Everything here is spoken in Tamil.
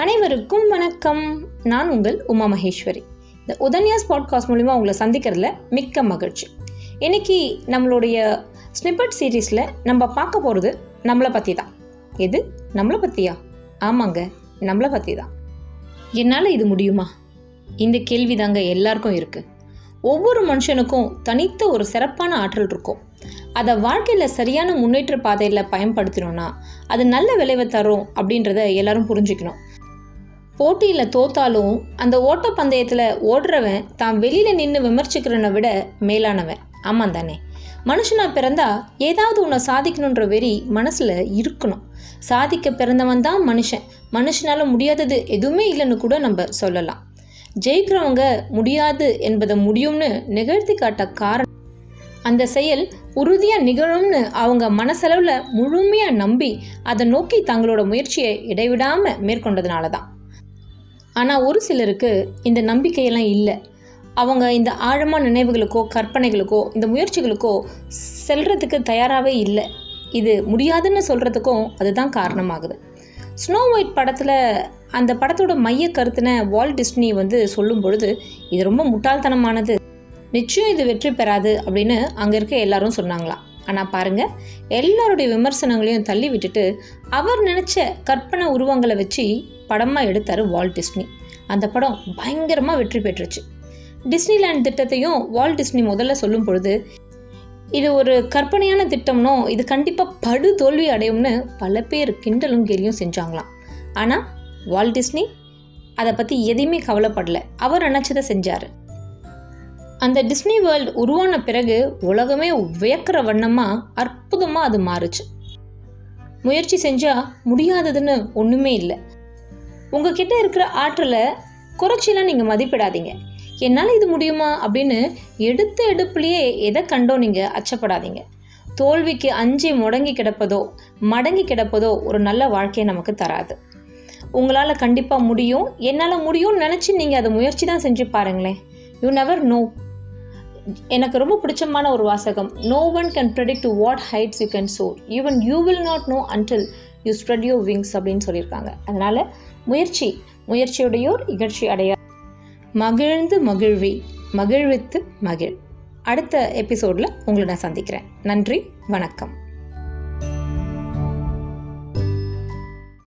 அனைவருக்கும் வணக்கம். நான் உங்கள் உமா மகேஸ்வரி. இந்த உதன்யாஸ் பாட்காஸ்ட் மூலிமா உங்களை சந்திக்கிறதுல மிக்க மகிழ்ச்சி. இன்னைக்கு நம்மளுடைய ஸ்னிப்பட் சீரீஸில் நம்ம பார்க்க போகிறது நம்மளை பற்றி தான். எது? நம்மளை பற்றியா ஆமாங்க நம்மளை பற்றி தான். என்னால் இது முடியுமா? இந்த கேள்வி தாங்க எல்லாருக்கும் இருக்குது ஒவ்வொரு மனுஷனுக்கும் தனித்த ஒரு சிறப்பான ஆற்றல் இருக்கும். அதை வாழ்க்கையில் சரியான முன்னேற்ற பாதையில் பயன்படுத்தினோன்னா அது நல்ல விளைவை தரும் அப்படின்றத எல்லாரும் புரிஞ்சுக்கணும். போட்டியில் தோத்தாலும் அந்த ஓட்டப்பந்தயத்தில் ஓடுறவன் தான் வெளியில் நின்று விமர்சிக்கிறவனை விட மேலானவன். ஆமாம் தானே. மனுஷனாக பிறந்தா ஏதாவது உன்னை சாதிக்கணுன்ற வெறி மனசில் இருக்கணும். சாதிக்க பிறந்தவன் தான் மனுஷன். மனுஷனால் முடியாதது எதுவுமே இல்லைன்னு கூட நம்ம சொல்லலாம். ஜெயிக்கிறவங்க முடியாது என்பதை முடியும்னு நிகழ்த்தி காட்ட காரணம். அந்த செயல் உறுதியாக நிகழும்னு அவங்க மனசளவில் முழுமையாக நம்பி அதை நோக்கி தங்களோட முயற்சியை இடைவிடாமல் மேற்கொண்டதுனால தான் ஆனால் ஒரு சிலருக்கு இந்த நம்பிக்கையெல்லாம் இல்லை. அவங்க இந்த ஆழமான நினைவுகளுக்கோ கற்பனைகளுக்கோ இந்த முயற்சிகளுக்கோ செல்றதுக்கு தயாராகவே இல்லை. இது முடியாதுன்னு சொல்கிறதுக்கும் அதுதான் காரணமாகுது. ஸ்னோ ஒயிட் படத்தில் அந்த படத்தோட மைய கருத்தின வால் டிஸ்னி வந்து சொல்லும் பொழுது இது ரொம்ப முட்டாள்தனமானது. நிச்சயம் இது வெற்றி பெறாது அப்படின்னு அங்கே இருக்க எல்லாரும் சொன்னாங்களாம் ஆனால் பாருங்கள் எல்லாருடைய விமர்சனங்களையும் தள்ளி விட்டுட்டு அவர் நினச்ச கற்பனை உருவங்களை வச்சு படமாக எடுத்தார் வால் டிஸ்னி அந்த படம் பயங்கரமாக வெற்றி பெற்றுச்சு. டிஸ்னிலேண்ட் திட்டத்தையும் வால் டிஸ்னி முதல்ல சொல்லும் பொழுது இது ஒரு கற்பனையான திட்டம்னோ இது கண்டிப்பாக படு தோல்வி அடையும்னு பல பேர் கிண்டலும் கேலியும் செஞ்சாங்களாம். ஆனால் வால் டிஸ்னி அதை பற்றி எதையுமே கவலைப்படலை. அவர் நினச்சதை செஞ்சார். அந்த டிஸ்னி வேர்ல்டு உருவான பிறகு உலகமே வியக்கிற வண்ணமாக அற்புதமாக அது மாறுச்சு. முயற்சி செஞ்சால் முடியாததுன்னு ஒன்றுமே இல்லை. உங்ககிட்ட இருக்கிற ஆற்றலை குறைச்சிலாம் நீங்கள் மதிப்பிடாதீங்க. என்னால் இது முடியுமா அப்படின்னு எடுத்த எடுப்புலேயே எதை கண்டோ நீங்கள் அச்சப்படாதீங்க. தோல்விக்கு அஞ்சு முடங்கி கிடப்பதோ மடங்கி கிடப்பதோ ஒரு நல்ல வாழ்க்கையை நமக்கு தராது. உங்களால் கண்டிப்பாக முடியும். என்னால் முடியும்னு நினச்சி நீங்கள் அதை முயற்சி தான் செஞ்சு பாருங்களேன். யூ நெவர் நோ எனக்கு ரொம்ப பிடிச்சமான ஒரு வாசகம். No one can predict to what heights you can soar even you will not know until you spread you wings அப்படின்னு சொல்லியிருக்காங்க. அதனால் முயற்சி முயற்சியுடையோர் இகழ்ச்சி அடைய மகிழ்ந்து மகிழ்வி மகிழ்வித்து மகிழ். அடுத்த எபிசோடில் உங்களை நான் சந்திக்கிறேன். நன்றி வணக்கம்.